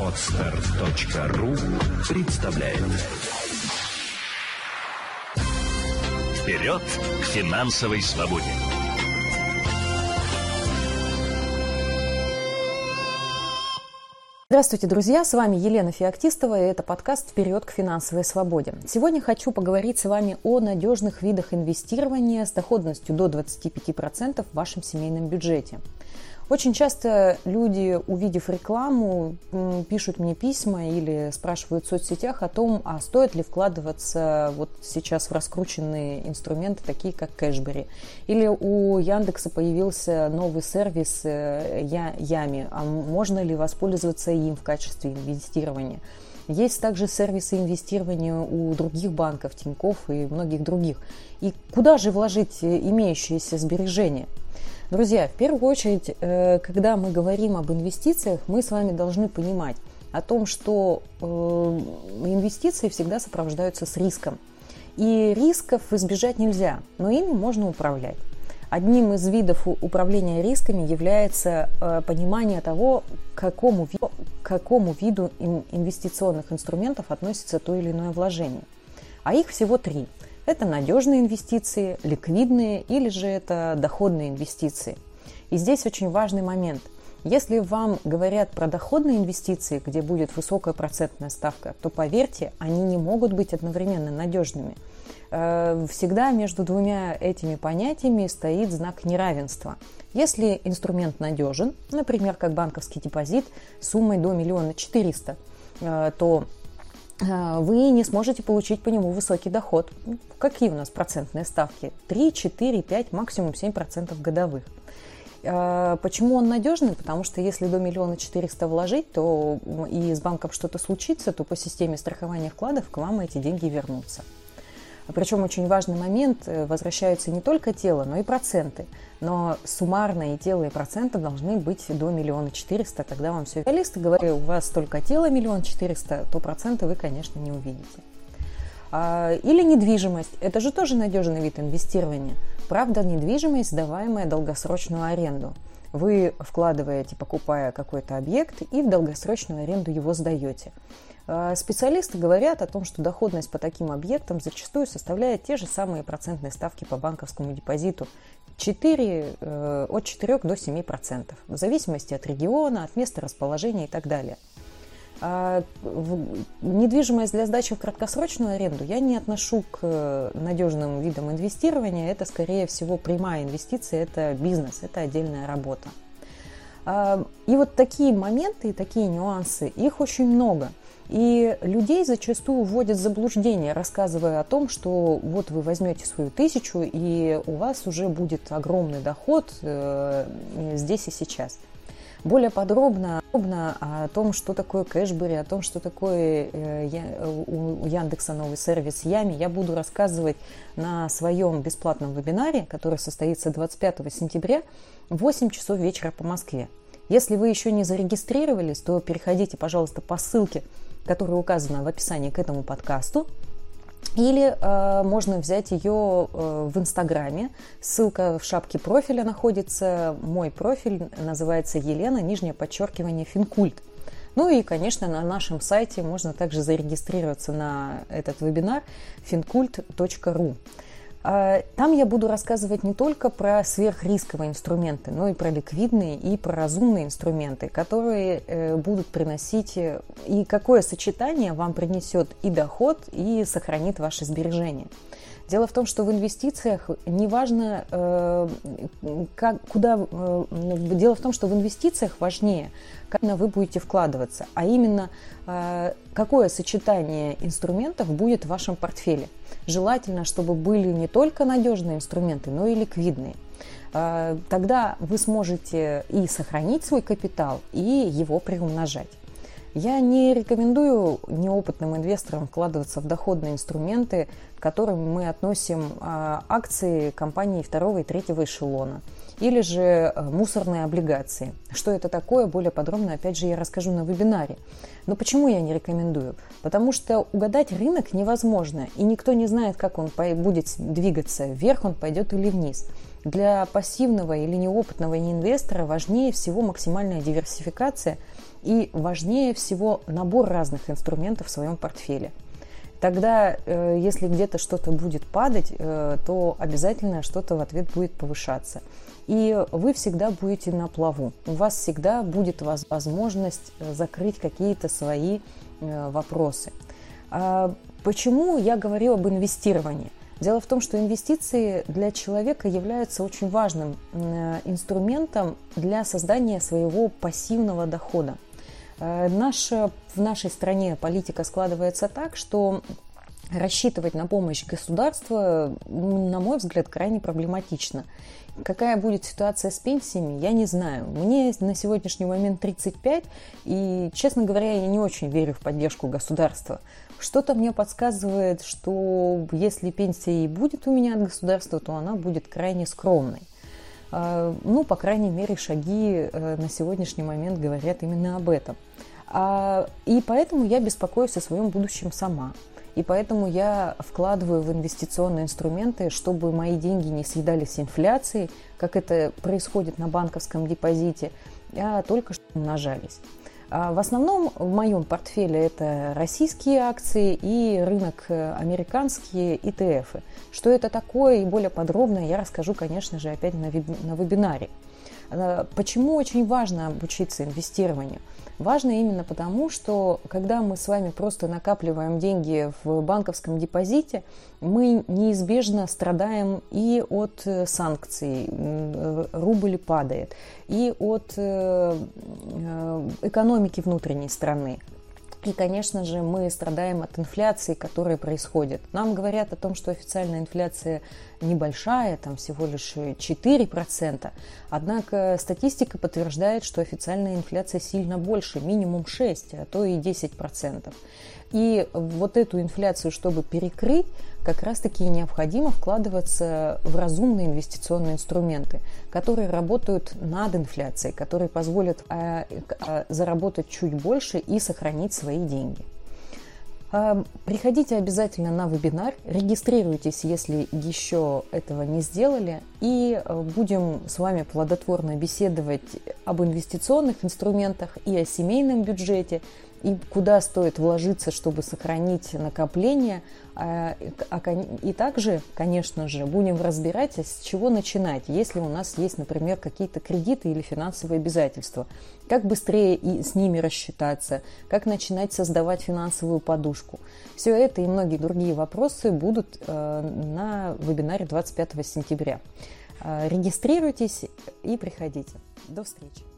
Отстар.ру представляет Вперед к финансовой свободе! Здравствуйте, друзья! С вами Елена Феоктистова, и это подкаст «Вперед к финансовой свободе». Сегодня хочу поговорить с вами о надежных видах инвестирования с доходностью до 25% в вашем семейном бюджете. Очень часто люди, увидев рекламу, пишут мне письма или спрашивают в соцсетях о том, а стоит ли вкладываться вот сейчас в раскрученные инструменты, такие как Кэшбери. Или у Яндекса появился новый сервис э, Ями, а можно ли воспользоваться им в качестве инвестирования. Есть также сервисы инвестирования у других банков, Тинькофф и многих других. И куда же вложить э, имеющиеся сбережения? Друзья, в первую очередь, э, когда мы говорим об инвестициях, мы с вами должны понимать о том, что э, инвестиции всегда сопровождаются с риском. И рисков избежать нельзя, но ими можно управлять. Одним из видов управления рисками является э, понимание того, к какому, к какому виду инвестиционных инструментов относится то или иное вложение. А их всего три – это надежные инвестиции, ликвидные или же это доходные инвестиции. И здесь очень важный момент. Если вам говорят про доходные инвестиции, где будет высокая процентная ставка, то поверьте, они не могут быть одновременно надежными. Э, всегда между двумя этими понятиями стоит знак неравенства. Если инструмент надежен, например, как банковский депозит суммой до миллиона четыреста, э, то вы не сможете получить по нему высокий доход. Какие у нас процентные ставки? 3, 4, 5, максимум 7% годовых. Э, почему он надежный? Потому что если до миллиона четыреста вложить, то и с банком что-то случится, то по системе страхования вкладов к вам эти деньги вернутся. Причем очень важный момент, э, возвращаются не только тело, но и проценты. Но суммарно и тело, и проценты должны быть до миллиона четыреста, тогда вам все. Специалисты говорят, у вас только тело миллион четыреста, то проценты вы, конечно, не увидите. А, или недвижимость. Это же тоже надежный вид инвестирования. Правда, недвижимость, сдаваемая долгосрочную аренду. Вы вкладываете, покупая какой-то объект, и в долгосрочную аренду его сдаете. А, специалисты говорят о том, что доходность по таким объектам зачастую составляет те же самые процентные ставки по банковскому депозиту 4, э, от 4 до 7 процентов, в зависимости от региона, от места расположения и так далее. А недвижимость для сдачи в краткосрочную аренду я не отношу к э, надежным видам инвестирования. Это, скорее всего, прямая инвестиция, это бизнес, это отдельная работа. А, и вот такие моменты и такие нюансы, их очень много – и людей зачастую вводят в заблуждение, рассказывая о том, что вот вы возьмете свою тысячу, и у вас уже будет огромный доход э, здесь и сейчас. Более подробно, подробно о том, что такое кэшбэри, о том, что такое э, у Яндекса новый сервис Ями, я буду рассказывать на своем бесплатном вебинаре, который состоится 25 сентября в 8 часов вечера по Москве. Если вы еще не зарегистрировались, то переходите, пожалуйста, по ссылке которая указана в описании к этому подкасту. Или э, можно взять ее э, в Инстаграме. Ссылка в шапке профиля находится. Мой профиль называется Елена, нижнее подчеркивание, Финкульт. Ну и, конечно, на нашем сайте можно также зарегистрироваться на этот вебинар fincult.ru. А, там я буду рассказывать не только про сверхрисковые инструменты, но и про ликвидные и про разумные инструменты, которые э, будут приносить э, и какое сочетание вам принесет и доход, и сохранит ваши сбережения. Дело в том, что в инвестициях неважно, э, как, куда... Э, дело в том, что в инвестициях важнее, как вы будете вкладываться, а именно э, какое сочетание инструментов будет в вашем портфеле. Желательно, чтобы были не только надежные инструменты, но и ликвидные. Э, тогда вы сможете и сохранить свой капитал, и его приумножать. Я не рекомендую неопытным инвесторам вкладываться в доходные инструменты, к которым мы относим а, акции компаний второго и третьего эшелона. или же э, мусорные облигации. Что это такое, более подробно, опять же, я расскажу на вебинаре. Но почему я не рекомендую? Потому что угадать рынок невозможно, и никто не знает, как он будет двигаться, вверх он пойдет или вниз. Для пассивного или неопытного инвестора важнее всего максимальная диверсификация и важнее всего набор разных инструментов в своем портфеле. Тогда, э, если где-то что-то будет падать, э, то обязательно что-то в ответ будет повышаться. И вы всегда будете на плаву. У вас всегда будет возможность э, закрыть какие-то свои вопросы. А почему я говорю об инвестировании? Дело в том, что инвестиции для человека являются очень важным инструментом для создания своего пассивного дохода. Э, наша, в нашей стране политика складывается так, что рассчитывать на помощь государства, на мой взгляд, крайне проблематично. Какая будет ситуация с пенсиями, я не знаю. Мне на сегодняшний момент 35, и, честно говоря, я не очень верю в поддержку государства. Что-то мне подсказывает, что если пенсия и будет у меня от государства, то она будет крайне скромной. А, ну, по крайней мере, шаги э, на сегодняшний момент говорят именно об этом. А, и поэтому я беспокоюсь о своем будущем сама. И поэтому я вкладываю в инвестиционные инструменты, чтобы мои деньги не съедались инфляцией, как это происходит на банковском депозите, а только что умножались. А в основном в моем портфеле это российские акции и рынок э, американские ETF. Что это такое и более подробно я расскажу, конечно же, опять на вебинаре. Э, почему очень важно обучиться инвестированию? Важно именно потому, что когда мы с вами просто накапливаем деньги в банковском депозите, мы неизбежно страдаем и от э, санкций, э, рубль падает, и от экономики внутренней страны. И, конечно же, мы страдаем от инфляции, которая происходит. Нам говорят о том, что официальная инфляция небольшая, там всего лишь 4%. Однако статистика подтверждает, что официальная инфляция сильно больше, минимум 6, а то и 10%. И вот эту инфляцию, чтобы перекрыть, как раз-таки необходимо вкладываться в разумные инвестиционные инструменты, которые работают над инфляцией, которые позволят а, а, заработать чуть больше и сохранить свои деньги. А, приходите обязательно на вебинар, регистрируйтесь, если еще этого не сделали, и будем с вами плодотворно беседовать об инвестиционных инструментах и о семейном бюджете, и куда стоит вложиться, чтобы сохранить накопление. А, а и также, конечно же, будем разбирать, с чего начинать, если у нас есть, например, какие-то кредиты или финансовые обязательства. Как быстрее и с ними рассчитаться, как начинать создавать финансовую подушку. Все это и многие другие вопросы будут э, на вебинаре 25 сентября. Э, регистрируйтесь и приходите. До встречи.